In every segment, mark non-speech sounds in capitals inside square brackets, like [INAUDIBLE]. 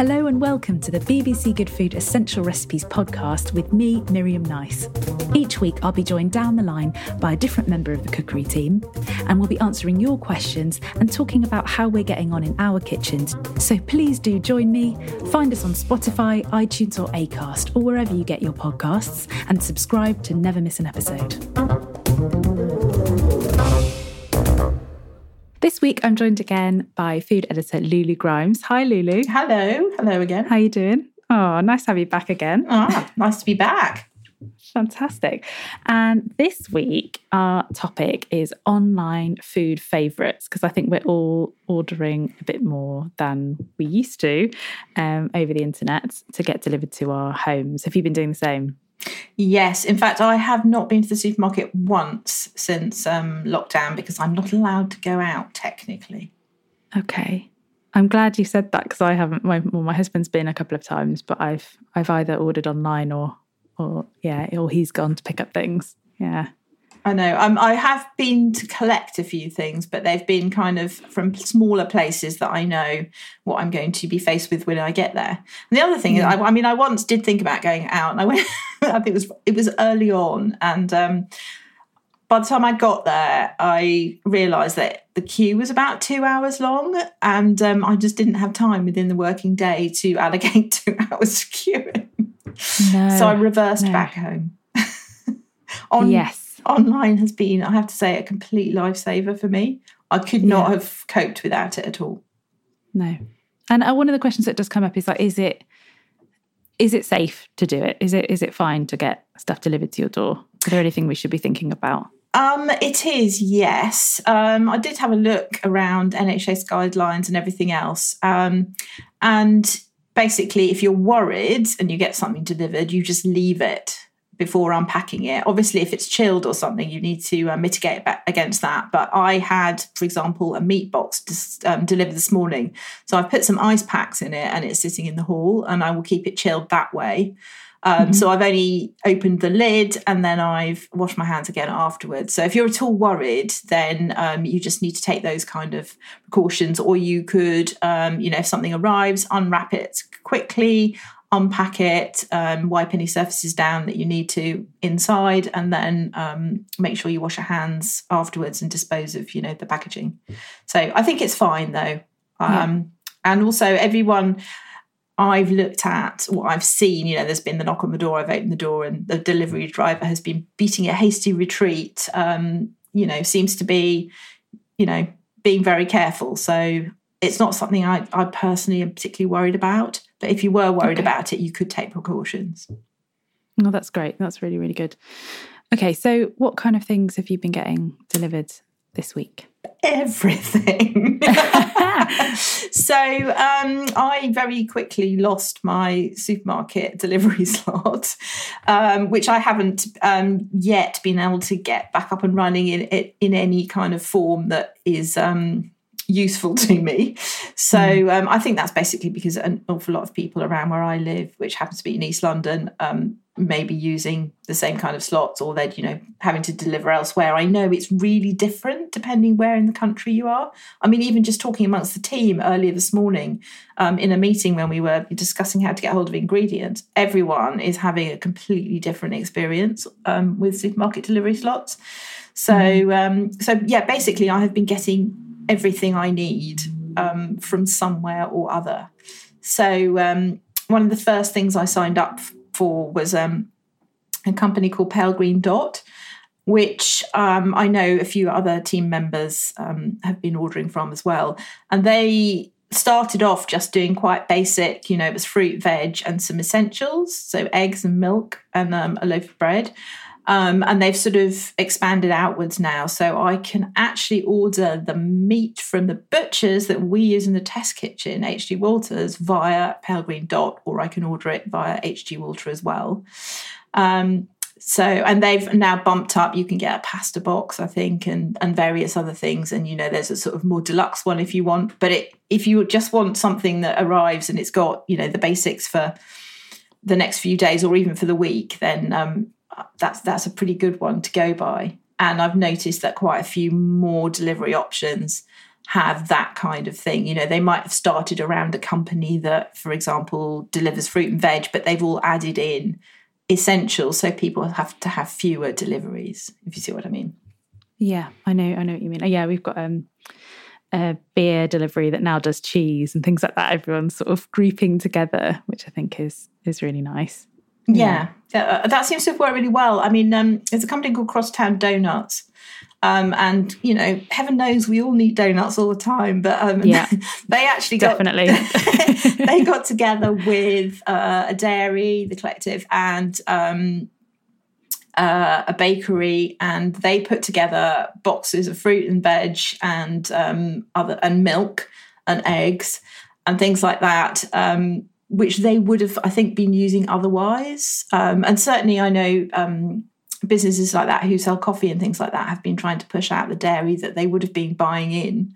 Hello and welcome to the BBC Good Food Essential Recipes podcast with me, Miriam Nice. Each week, I'll be joined down the line by a different member of the cookery team, and we'll be answering your questions and talking about how we're getting on in our kitchens. So please do join me. Find us on Spotify, iTunes, or Acast, or wherever you get your podcasts, and subscribe to never miss an episode. This week, I'm joined again by food editor Lulu Grimes. Hi, Lulu. Hello, hello again. How are you doing? Oh, nice to have you back again. Ah, nice to be back. Fantastic. And this week, our topic is online food favourites because I think we're all ordering a bit more than we used to um, over the internet to get delivered to our homes. Have you been doing the same? Yes, in fact, I have not been to the supermarket once since um, lockdown because I'm not allowed to go out technically. Okay. I'm glad you said that because I haven't. My, well, my husband's been a couple of times, but I've I've either ordered online or or yeah, or he's gone to pick up things. Yeah. I know. Um, I have been to collect a few things, but they've been kind of from smaller places that I know what I'm going to be faced with when I get there. And the other thing is, I, I mean, I once did think about going out, and I went. [LAUGHS] I think it was it was early on, and um, by the time I got there, I realised that the queue was about two hours long, and um, I just didn't have time within the working day to [LAUGHS] allocate two hours queuing. No. So I reversed no. back home. [LAUGHS] On, Yes. Online has been, I have to say, a complete lifesaver for me. I could not Yeah. have coped without it at all. No. And uh, one of the questions that does come up is like, is it is it safe to do it? Is it is it fine to get stuff delivered to your door? Is there anything we should be thinking about? Um, it is, yes. Um, I did have a look around NHS guidelines and everything else. Um, and basically, if you're worried and you get something delivered, you just leave it before unpacking it. Obviously, if it's chilled or something, you need to uh, mitigate against that. But I had, for example, a meat box dis- um, delivered this morning. So I've put some ice packs in it and it's sitting in the hall, and I will keep it chilled that way. Um, So I've only opened the lid and then I've washed my hands again afterwards. So if you're at all worried, then um, you just need to take those kind of precautions. Or you could, um, you know, if something arrives, unwrap it quickly, unpack it, um, wipe any surfaces down that you need to inside, and then um, make sure you wash your hands afterwards and dispose of, you know, the packaging. So I think it's fine though. Um, And also everyone. I've looked at what I've seen. You know, there's been the knock on the door. I've opened the door, and the delivery driver has been beating a hasty retreat. Um, you know, seems to be, you know, being very careful. So it's not something I, I personally am particularly worried about. But if you were worried Okay. about it, you could take precautions. Oh, that's great. That's really, really good. Okay, so what kind of things have you been getting delivered this week? Everything. [LAUGHS] so um, I very quickly lost my supermarket [LAUGHS] delivery slot, um, which I haven't um, yet been able to get back up and running in in any kind of form that is um, useful [LAUGHS] to me. So um, I think that's basically because an awful lot of people around where I live, which happens to be in East London, um, may be using the same kind of slots or they're, you know, having to deliver elsewhere. I know it's really different depending where in the country you are. I mean, even just talking amongst the team earlier this morning um, in a meeting when we were discussing how to get hold of ingredients, everyone is having a completely different experience um, with supermarket delivery slots. So, um, so yeah, basically, I have been getting everything I need um, from somewhere or other. So, um, one of the first things I signed up for was um, a company called Pale Green Dot, which um, I know a few other team members um, have been ordering from as well. And they started off just doing quite basic, you know, it was fruit, veg, and some essentials. So, eggs and milk and um, a loaf of bread. Um, and they've sort of expanded outwards now. So I can actually order the meat from the butchers that we use in the test kitchen, HG Walters, via Pale Green Dot, or I can order it via HG Walter as well. Um, so and they've now bumped up. You can get a pasta box, I think, and and various other things. And you know, there's a sort of more deluxe one if you want. But it if you just want something that arrives and it's got you know the basics for the next few days or even for the week, then um, that's that's a pretty good one to go by. And I've noticed that quite a few more delivery options have that kind of thing. You know, they might have started around a company that, for example, delivers fruit and veg, but they've all added in essentials so people have to have fewer deliveries, if you see what I mean. Yeah, I know, I know what you mean. Yeah, we've got um, a beer delivery that now does cheese and things like that. Everyone's sort of grouping together, which I think is is really nice. Yeah, Uh, that seems to have worked really well. I mean, um, there's a company called Crosstown Doughnuts. Um, and you know, heaven knows we all need donuts all the time, but um, Yeah. [LAUGHS] they actually got, Definitely. [LAUGHS] they got together with uh, a dairy, the collective, and um, uh, a bakery, and they put together boxes of fruit and veg and um, other and milk and eggs and things like that, um, which they would have, I think, been using otherwise. Um, and certainly, I know um, businesses like that who sell coffee and things like that have been trying to push out the dairy that they would have been buying in,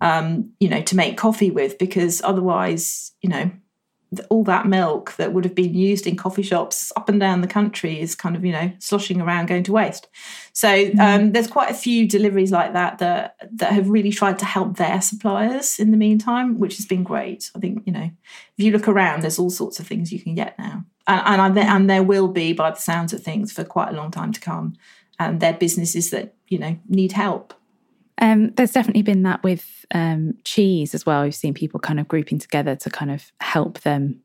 um, you know, to make coffee with, because otherwise, you know, all that milk that would have been used in coffee shops up and down the country is kind of you know sloshing around going to waste. So um, there's quite a few deliveries like that that that have really tried to help their suppliers in the meantime which has been great. I think you know if you look around there's all sorts of things you can get now. And and, I, and there will be by the sounds of things for quite a long time to come. And they're businesses that you know need help Um, there's definitely been that with um, cheese as well. We've seen people kind of grouping together to kind of help them,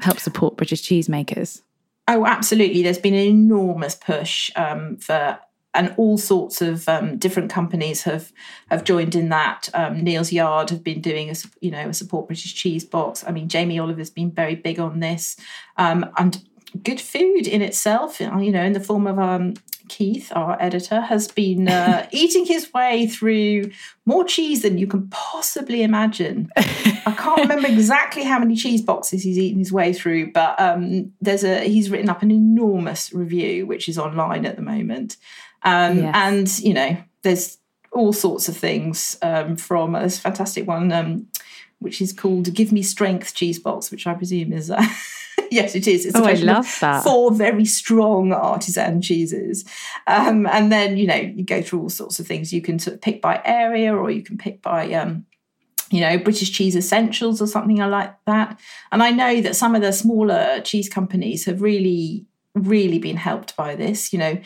help support British cheesemakers. Oh, absolutely. There's been an enormous push um, for, and all sorts of um, different companies have have joined in that. Um, Neal's Yard have been doing a you know a support British cheese box. I mean, Jamie Oliver's been very big on this, um, and good food in itself. You know, in the form of um, Keith, our editor, has been uh, [LAUGHS] eating his way through more cheese than you can possibly imagine. I can't remember [LAUGHS] exactly how many cheese boxes he's eaten his way through, but um, there's a he's written up an enormous review which is online at the moment, um, Yes. and you know there's all sorts of things um, from this fantastic one um, which is called "Give Me Strength" cheese box, which I presume is. Uh, [LAUGHS] Yes, it is. It's Oh, I love that. Four very strong artisan cheeses, um, and then you know you go through all sorts of things. You can sort of pick by area, or you can pick by um, you know, British cheese essentials or something like that. And I know that some of the smaller cheese companies have really, really been helped by this. You know,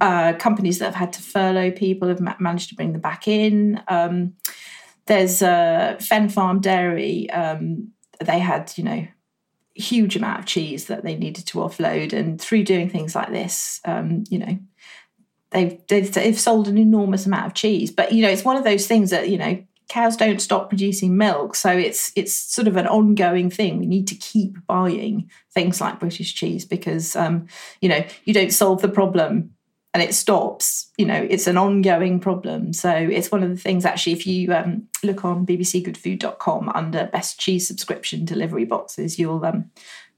uh, companies that have had to furlough people have ma- managed to bring them back in. Um, there's uh, Fen Farm Dairy. Um, they had, you know, huge amount of cheese that they needed to offload, and through doing things like this, um, you know, they've, they've they've sold an enormous amount of cheese. But you know, it's one of those things that you know cows don't stop producing milk, so it's it's sort of an ongoing thing. We need to keep buying things like British cheese because um, you know you don't solve the problem and it stops. You know, it's an ongoing problem. So it's one of the things. Actually, if you um, look on bbcgoodfood.com under best cheese subscription delivery boxes, you'll um,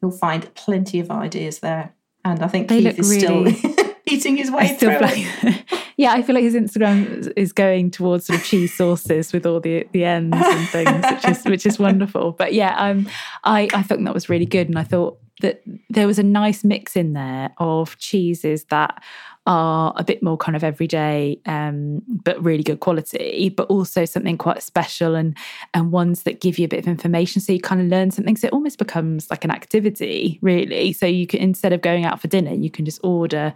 you'll find plenty of ideas there. And I think They Keith is really- still [LAUGHS] eating his way through. like- [LAUGHS] yeah, I feel like his Instagram is going towards sort of cheese sauces with all the the ends and things, which is which is [LAUGHS] wonderful. But yeah, um, I I thought that was really good, and I thought that there was a nice mix in there of cheeses that are a bit more kind of everyday, um, but really good quality, but also something quite special and and ones that give you a bit of information, so you kind of learn something. So it almost becomes like an activity, really. So you can instead of going out for dinner, you can just order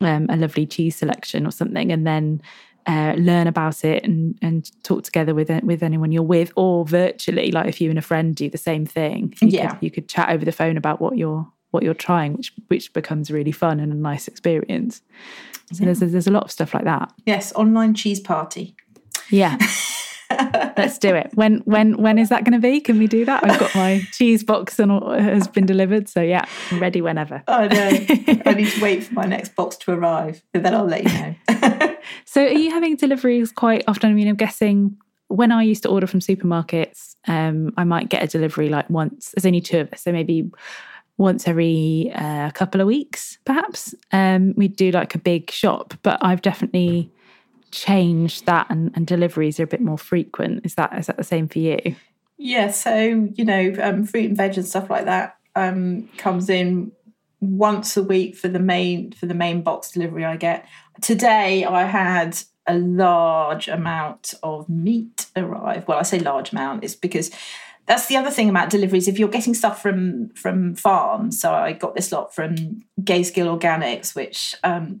um, a lovely cheese selection or something, and then uh, learn about it and and talk together with with anyone you're with, or virtually, like if you and a friend do the same thing, you Yeah. could, you could chat over the phone about what you're what you're trying, which which becomes really fun and a nice experience. So there's there's a lot of stuff like that. Yes, online cheese party. Yeah. [LAUGHS] Let's do it. When when when is that going to be? Can we do that? I've got my [LAUGHS] cheese box and all, has been delivered, so yeah, I'm ready whenever. I know. [LAUGHS] I need to wait for my next box to arrive, and then I'll let you know. [LAUGHS] So, are you having deliveries quite often? I mean, I'm guessing when I used to order from supermarkets, um, I might get a delivery like once. There's only two of us, so maybe once every uh, couple of weeks, perhaps. Um, we'd do like a big shop, but I've definitely changed that, and, and deliveries are a bit more frequent. Is that is that the same for you? Yeah, so you know, um, fruit and veg and stuff like that um, comes in once a week for the main for the main box delivery I get. Today I had a large amount of meat arrive. Well, I say large amount, it's because that's the other thing about deliveries. If you're getting stuff from from farms, so I got this lot from Gazegill Organics, which um,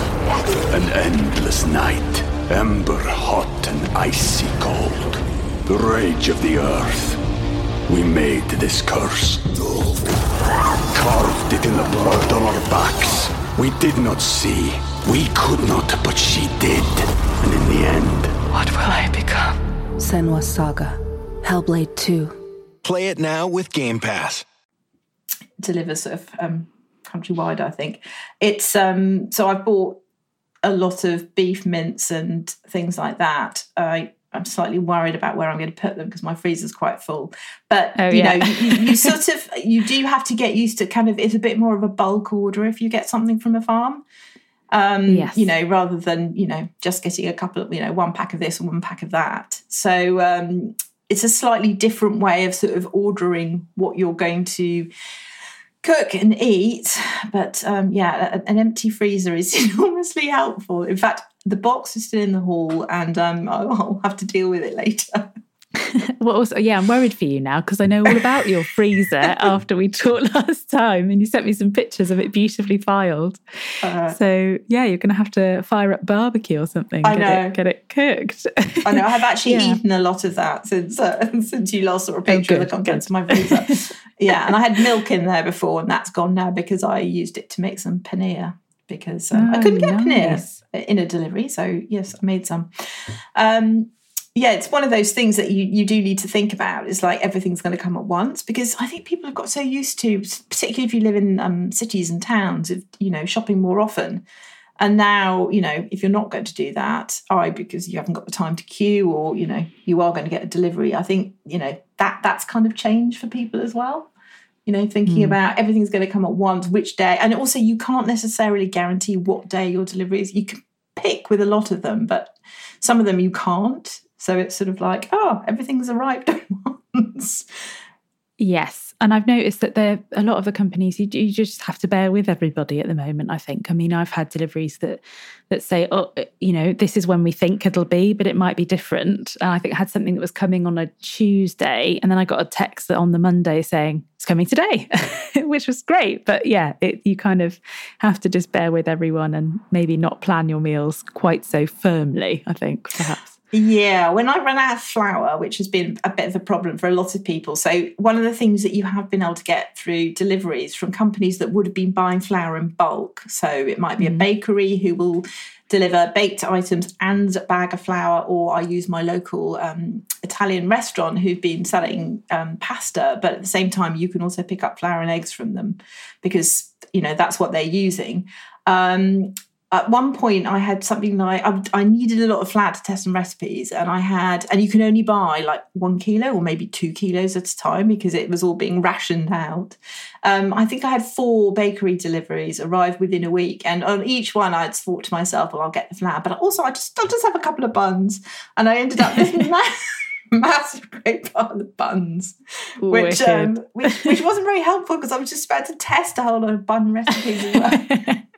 An endless night, ember hot and icy cold. The rage of the earth. We made this curse. Carved it in the blood on our backs. We did not see. We could not, but she did. And in the end, What will I become? Senua Saga. Hellblade 2. Play it now with Game Pass. deliver sort of um, countrywide. I think it's um, so I've bought a lot of beef mince and things like that. I I'm slightly worried about where I'm going to put them because my freezer's quite full. But Oh, you yeah. know, you, you [LAUGHS] sort of you do have to get used to kind of it's a bit more of a bulk order if you get something from a farm. Um, Yes. you know, rather than you know just getting a couple of you know one pack of this and one pack of that. So um, it's a slightly different way of sort of ordering what you're going to cook and eat. But um, yeah, an empty freezer is [LAUGHS] enormously helpful. In fact, the box is still in the hall, and um, [LAUGHS] I'll have to deal with it later. [LAUGHS] Well, also, yeah, I'm worried for you now because I know all about your freezer [LAUGHS] after we talked [LAUGHS] last time, and you sent me some pictures of it beautifully filed. Uh, so yeah, you're going to have to fire up barbecue or something. I get know. It, get it cooked. I know I've actually Yeah. eaten a lot of that since uh, since you last saw a picture of the contents of my freezer. yeah, and I had milk in there before, and that's gone now because I used it to make some paneer because um, I Oh, couldn't get nice. paneer in a delivery. So yes, I made some. Um, yeah, it's one of those things that you you do need to think about. It's like everything's going to come at once because I think people have got so used to, particularly if you live in um, cities and towns, of you know shopping more often. And now, you know, if you're not going to do that, I because you haven't got the time to queue, or you know, you are going to get a delivery. I think you know that that's kind of changed for people as well. You know, thinking mm. about everything's going to come at once, which day, and also you can't necessarily guarantee what day your delivery is. You can pick with a lot of them, but some of them you can't. So it's sort of like, oh, everything's arrived at [LAUGHS] once. Yes. And I've noticed that there a lot of the companies you, you just have to bear with everybody at the moment. I think. I mean, I've had deliveries that that say, "Oh, eh, you know, this is when we think it'll be, but it might be different." And I think I had something that was coming on a Tuesday, and then I got a text that on the Monday saying it's coming today, [LAUGHS] which was great. But yeah, it, you kind of have to just bear with everyone and maybe not plan your meals quite so firmly. I think perhaps. Yeah, when I run out of flour, which has been a bit of a problem for a lot of people. So, one of the things that you have been able to get through deliveries from companies that would have been buying flour in bulk. So, it might be a bakery who will deliver baked items and a bag of flour, or I use my local um, Italian restaurant who've been selling um, pasta, but at the same time, you can also pick up flour and eggs from them because you know that's what they're using. Um, at one point I had something like I, I, needed a lot of flour to test some recipes, and I had, and you can only buy like one kilo or maybe two kilos at a time because it was all being rationed out. Um, I think I had four bakery deliveries arrive within a week, and on each one I'd thought to myself, "Well, I'll get the flour," but also I just I'll just have a couple of buns, and I ended up with [LAUGHS] massive great part of the buns, which, um, which which wasn't very helpful because I was just about to test a whole lot of bun recipes as well. [LAUGHS]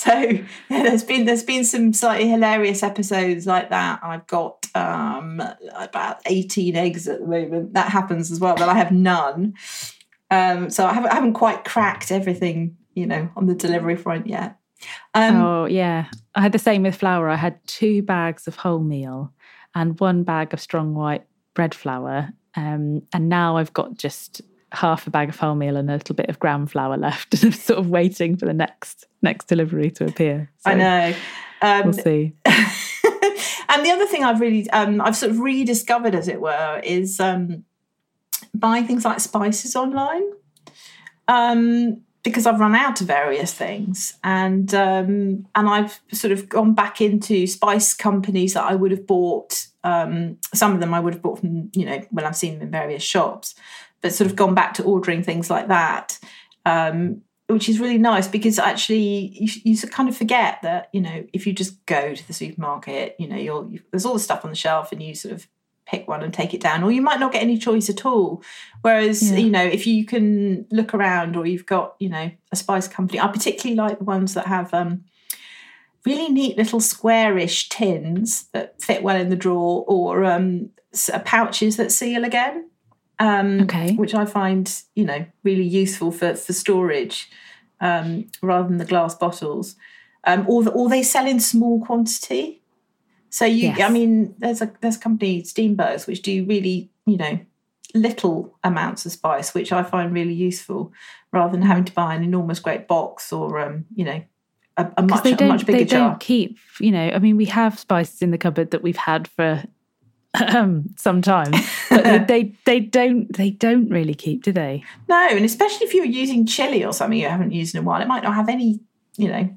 [LAUGHS] so yeah, there's been there's been some slightly hilarious episodes like that. I've got um, about 18 eggs at the moment. That happens as well, but I have none. Um, so I haven't, I haven't quite cracked everything, you know, on the delivery front yet. Um, oh yeah, I had the same with flour. I had two bags of wholemeal and one bag of strong white bread flour, um, and now I've got just half a bag of wholemeal and a little bit of gram flour left, [LAUGHS] and sort of waiting for the next next delivery to appear. So I know. Um, we'll see. [LAUGHS] and the other thing I've really um, I've sort of rediscovered, as it were, is um, buying things like spices online. Um, because I've run out of various things, and um, and I've sort of gone back into spice companies that I would have bought. Um, some of them I would have bought from you know when I've seen them in various shops, but sort of gone back to ordering things like that, um, which is really nice because actually you, you kind of forget that you know if you just go to the supermarket, you know you're you, there's all the stuff on the shelf and you sort of pick one and take it down, or you might not get any choice at all. Whereas, yeah. you know, if you can look around or you've got, you know, a spice company, I particularly like the ones that have um, really neat little squarish tins that fit well in the drawer or um, pouches that seal again um, okay. which I find you know really useful for for storage um, rather than the glass bottles. Um, or the, or they sell in small quantity. So you, yes. I mean, there's a there's a company Steenbergs which do really you know little amounts of spice, which I find really useful, rather than having to buy an enormous great box or um, you know a, a much, they don't, a much bigger they jar. don't keep, you know, I mean, we have spices in the cupboard that we've had for sometimes, but [LAUGHS] they they don't they don't really keep, do they? No, and especially if you're using chili or something you haven't used in a while, it might not have any you know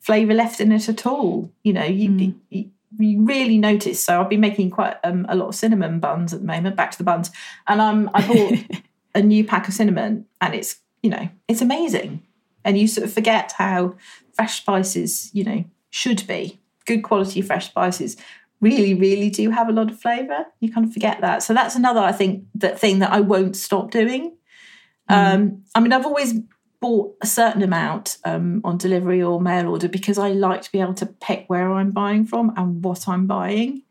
flavor left in it at all. You know, you, mm. you, you really notice. So I've been making quite um, a lot of cinnamon buns at the moment. Back to the buns, and um, I bought [LAUGHS] a new pack of cinnamon, and it's you know it's amazing, and you sort of forget how fresh spices you know should be good quality fresh spices really, really do have a lot of flavour. You kind of forget that. So that's another, I think, that thing that I won't stop doing. Mm. Um, I mean, I've always bought a certain amount um, on delivery or mail order because I like to be able to pick where I'm buying from and what I'm buying.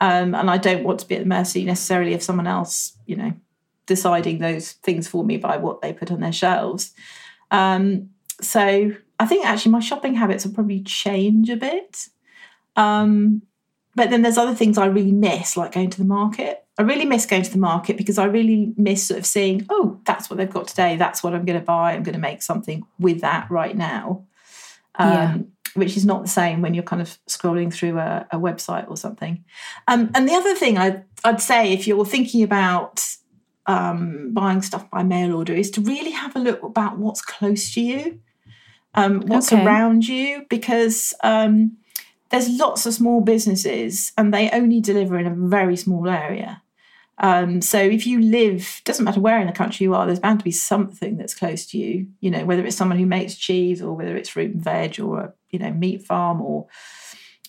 Um, and I don't want to be at the mercy necessarily of someone else, you know, deciding those things for me by what they put on their shelves. Um, so I think actually my shopping habits will probably change a bit. Um, but then there's other things I really miss, like going to the market. I really miss going to the market because I really miss sort of seeing, oh, that's what they've got today. That's what I'm going to buy. I'm going to make something with that right now. Um, yeah. Which is not the same when you're kind of scrolling through a, a website or something. Um, and the other thing I, I'd say, if you're thinking about um, buying stuff by mail order, is to really have a look about what's close to you. um, what's Okay. around you, because um, there's lots of small businesses and they only deliver in a very small area. Um, so if you live, doesn't matter where in the country you are, there's bound to be something that's close to you. You know, whether it's someone who makes cheese or whether it's fruit and veg or a you know meat farm or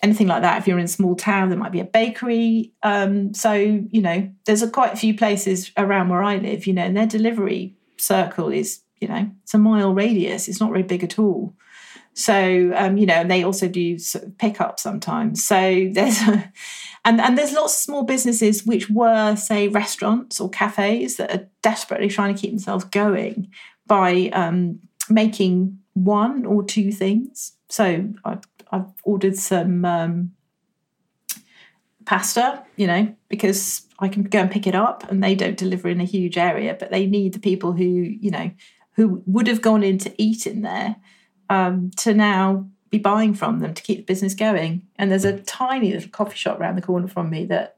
anything like that. If you're in a small town, there might be a bakery. Um, so you know, there's a quite a few places around where I live. You know, and their delivery circle is you know it's a mile radius. It's not very big at all. So um, you know, and they also do sort of sometimes. So there's [LAUGHS] and and there's lots of small businesses which were say restaurants or cafes that are desperately trying to keep themselves going by um, making one or two things. So I, I've ordered some um, pasta, you know, because I can go and pick it up, and they don't deliver in a huge area, but they need the people who you know who would have gone in to eat in there um, to now be buying from them to keep the business going. And there's a tiny little coffee shop around the corner from me that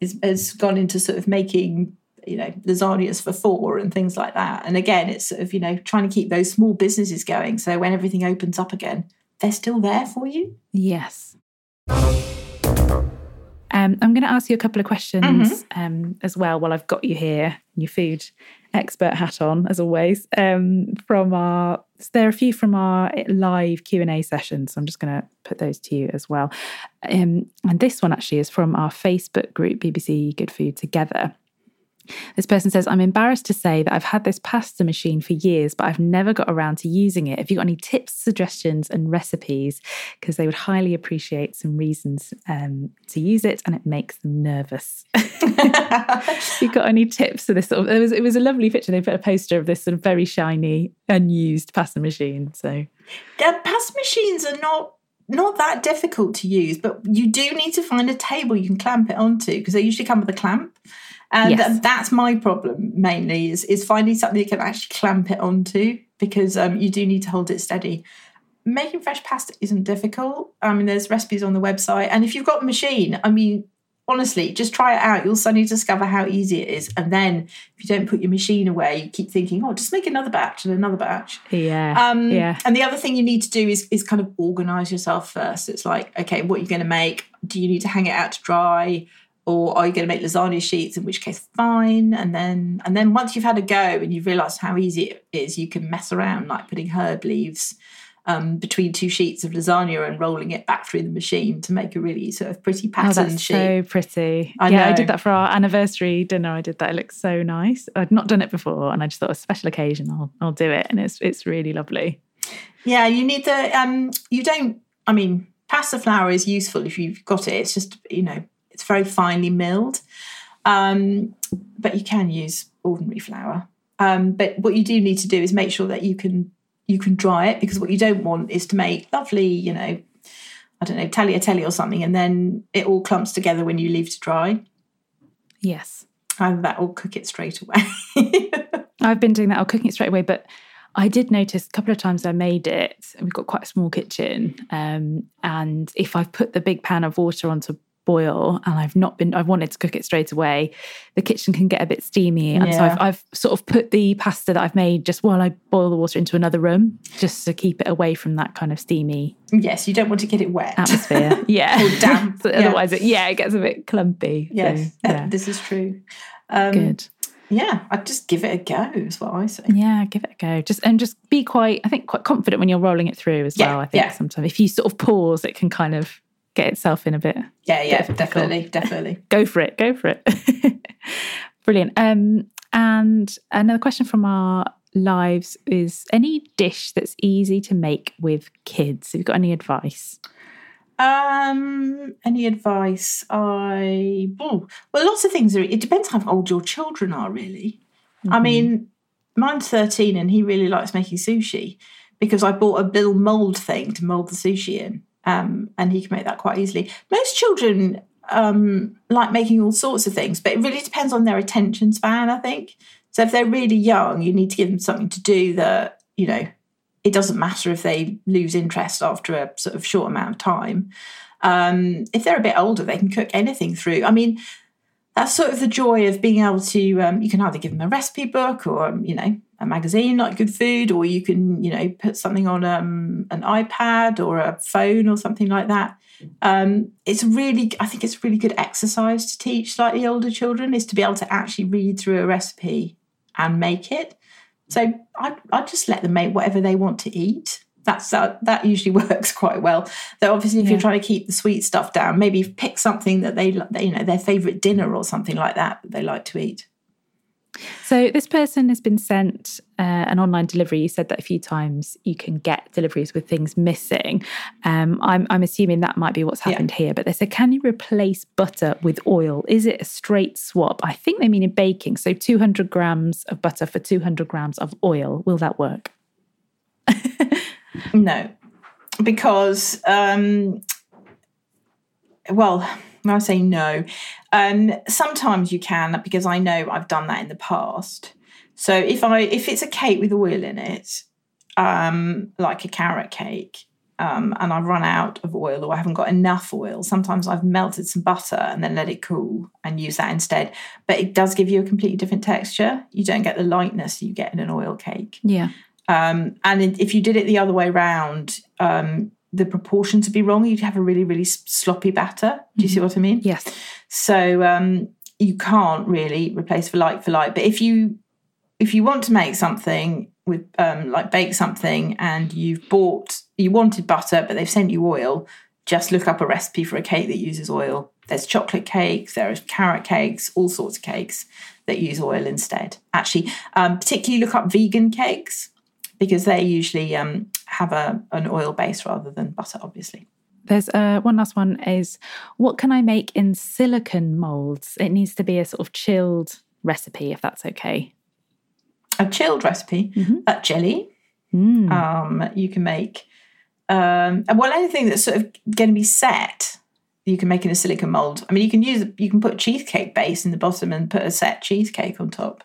is, has gone into sort of making, you know, lasagnas for four and things like that. And again, it's sort of, you know, trying to keep those small businesses going. So when everything opens up again, they're still there for you. Yes. Um, I'm going to ask you a couple of questions um, as well while I've got you here, your food expert hat on, as always. Um, from our, there are a few from our live Q and A sessions. So I'm just going to put those to you as well. Um, and this one actually is from our Facebook group, BBC Good Food Together. This person says, I'm embarrassed to say that I've had this pasta machine for years, but I've never got around to using it. Have you got any tips, suggestions, and recipes? Because they would highly appreciate some reasons um, to use it and it makes them nervous. [LAUGHS] you got any tips for this? Sort of, it, was, it was a lovely picture. They put a poster of this sort of very shiny, unused pasta machine. So, The pasta machines are not not that difficult to use, but you do need to find a table you can clamp it onto because they usually come with a clamp. And Yes. that's my problem mainly is is finding something you can actually clamp it onto because um, you do need to hold it steady. Making fresh pasta isn't difficult. I mean, there's recipes on the website, and if you've got a machine, I mean, honestly, just try it out. You'll suddenly discover how easy it is. And then if you don't put your machine away, you keep thinking, oh, just make another batch and another batch. yeah. Um, yeah. And the other thing you need to do is is kind of organize yourself first. It's like, okay, what are you going to make? Do you need to hang it out to dry, or are you going to make lasagna sheets? In which case, fine. And then and then once you've had a go and you've realised how easy it is, you can mess around like putting herb leaves. Um, between two sheets of lasagna and rolling it back through the machine to make a really sort of pretty Oh, pattern that's sheet. so pretty. I yeah, I did that for our anniversary dinner. I did that. It looks so nice. I'd not done it before, and I just thought a special occasion, I'll I'll do it, and it's it's really lovely. Yeah, you need the um you don't I mean, pasta flour is useful if you've got it. It's just, you know, it's very finely milled. Um, but you can use ordinary flour. Um, but what you do need to do is make sure that you can you can dry it because what you don't want is to make lovely, you know, I don't know, tagliatelle or something, and then it all clumps together when you leave to dry. Yes, And that will cook it straight away. [LAUGHS] I've been doing that. I'll cooking it straight away, but I did notice a couple of times I made it. And we've got quite a small kitchen, um, and if I've put the big pan of water onto boil and I've not been, I've wanted to cook it straight away, the kitchen can get a bit steamy, and so I've, I've sort of put the pasta that I've made just while I boil the water into another room, just to keep it away from that kind of steamy yes, you don't want to get it wet. atmosphere. [LAUGHS] Yeah, Or damp, [LAUGHS] So yeah. Otherwise, it, yeah, it gets a bit clumpy. yes, So, [LAUGHS] yeah, this is true. Um, good. Yeah, I'd just give it a go, is what I say. Yeah, give it a go. Just and just be quite, I think, quite confident when you're rolling it through as Yeah, well. I think yeah. sometimes if you sort of pause, it can kind of get itself in a bit. Yeah, yeah, Bit pickle. definitely, definitely. [LAUGHS] Go for it, go for it. [LAUGHS] Brilliant. Um, and another question from our lives is: any dish that's easy to make with kids? Have you got any advice? Um, any advice? I oh, well, lots of things are. It depends how old your children are, really. I mean, mine's thirteen, and he really likes making sushi because I bought a little mold thing to mold the sushi in, um, and he can make that quite easily. Most children um like making all sorts of things, but it really depends on their attention span. I think so. If they're really young, you need to give them something to do that you know it doesn't matter if they lose interest after a sort of short amount of time. Um, if they're a bit older, they can cook anything through. I mean, that's sort of the joy of being able to. Um, you can either give them a recipe book, or you know, a magazine like Good Food, or you can, you know, put something on um, an iPad or a phone or something like that. Um, it's really, I think it's a really good exercise to teach slightly older children is to be able to actually read through a recipe and make it. So I, I just let them make whatever they want to eat. That's that, that usually [LAUGHS] works quite well. Though obviously, if yeah. you're trying to keep the sweet stuff down, maybe pick something that they, they you know, their favorite dinner or something like that that they like to eat. So this person has been sent uh, an online delivery. You said that a few times you can get deliveries with things missing. Um, I'm, I'm, assuming that might be what's happened yeah. here. But they said, can you replace butter with oil? Is it a straight swap? I think they mean in baking. So 200 grams of butter for 200 grams of oil. Will that work? [LAUGHS] no, because um, well I say no. Um, sometimes you can because I know I've done that in the past. So if I if it's a cake with oil in it, um, like a carrot cake, um, and I've run out of oil or I haven't got enough oil, sometimes I've melted some butter and then let it cool and use that instead. But it does give you a completely different texture. You don't get the lightness you get in an oil cake. Yeah. Um, and if you did it the other way around, um, the proportion to be wrong, you'd have a really, really sloppy batter. Do you see mm-hmm. what I mean? Yes. So um, you can't really replace for like for like. But if you if you want to make something with um, like bake something and you've bought you wanted butter but they've sent you oil, just look up a recipe for a cake that uses oil. There's chocolate cakes, there are carrot cakes, all sorts of cakes that use oil instead. Actually, um, particularly look up vegan cakes because they usually um, have a, an oil base rather than butter, obviously. There's uh, one last one is what can I make in silicone molds? It needs to be a sort of chilled recipe, if that's okay. A chilled recipe, mm-hmm. a jelly. Mm. Um, you can make um, well anything that's sort of going to be set. You can make in a silicone mold. I mean, you can use you can put cheesecake base in the bottom and put a set cheesecake on top.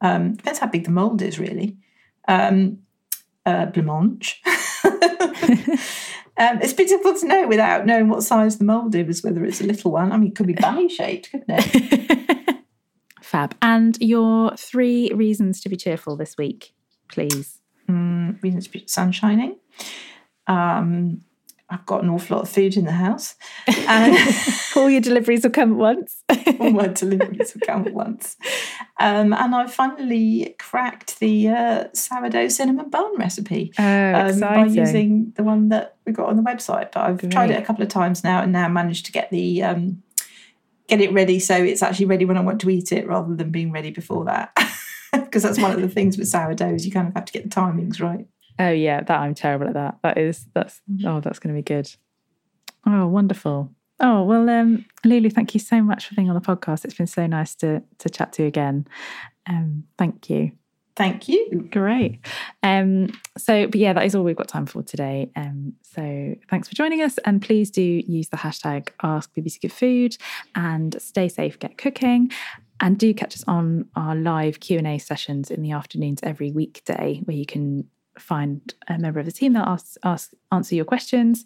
Um, depends how big the mold is, really. Um, uh, blancmange. [LAUGHS] [LAUGHS] um, it's difficult to know without knowing what size the mould is, whether it's a little one. I mean, it could be [LAUGHS] bunny shaped, couldn't it? Fab. And your three reasons to be cheerful this week, please. Mm, reasons to be sun shining. Um, I've got an awful lot of food in the house. And all your deliveries will come at once. all my deliveries will come at once. Um, and I finally cracked the uh, sourdough cinnamon bun recipe oh, um, by using the one that we got on the website. But I've Great. tried it a couple of times now and now managed to get the um, get it ready so it's actually ready when I want to eat it rather than being ready before that. [LAUGHS] Because that's one of the things with sourdough is you kind of have to get the timings right. Oh yeah, that I'm terrible at that. That is that's oh that's going to be good. Oh wonderful. Oh well, um, Lulu, thank you so much for being on the podcast. It's been so nice to to chat to you again. Um, thank you. Thank you. Great. Um, so, but yeah, that is all we've got time for today. Um, so thanks for joining us, and please do use the hashtag Ask BBC Food and stay safe, get cooking. And do catch us on our live Q and A sessions in the afternoons every weekday, where you can find a member of the team that asks, ask, answer your questions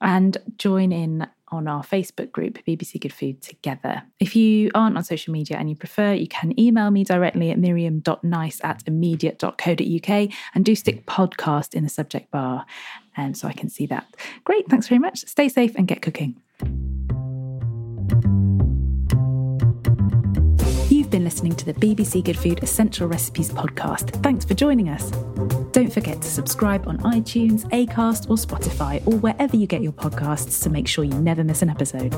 and join in on our Facebook group, BBC Good Food Together. If you aren't on social media and you prefer, you can email me directly at miriam.nice at immediate.co.uk and do stick podcast in the subject bar and so I can see that. Great, thanks very much. Stay safe and get cooking. listening to the BBC Good Food Essential Recipes podcast. Thanks for joining us. Don't forget to subscribe on iTunes, Acast, or Spotify, or wherever you get your podcasts to make sure you never miss an episode.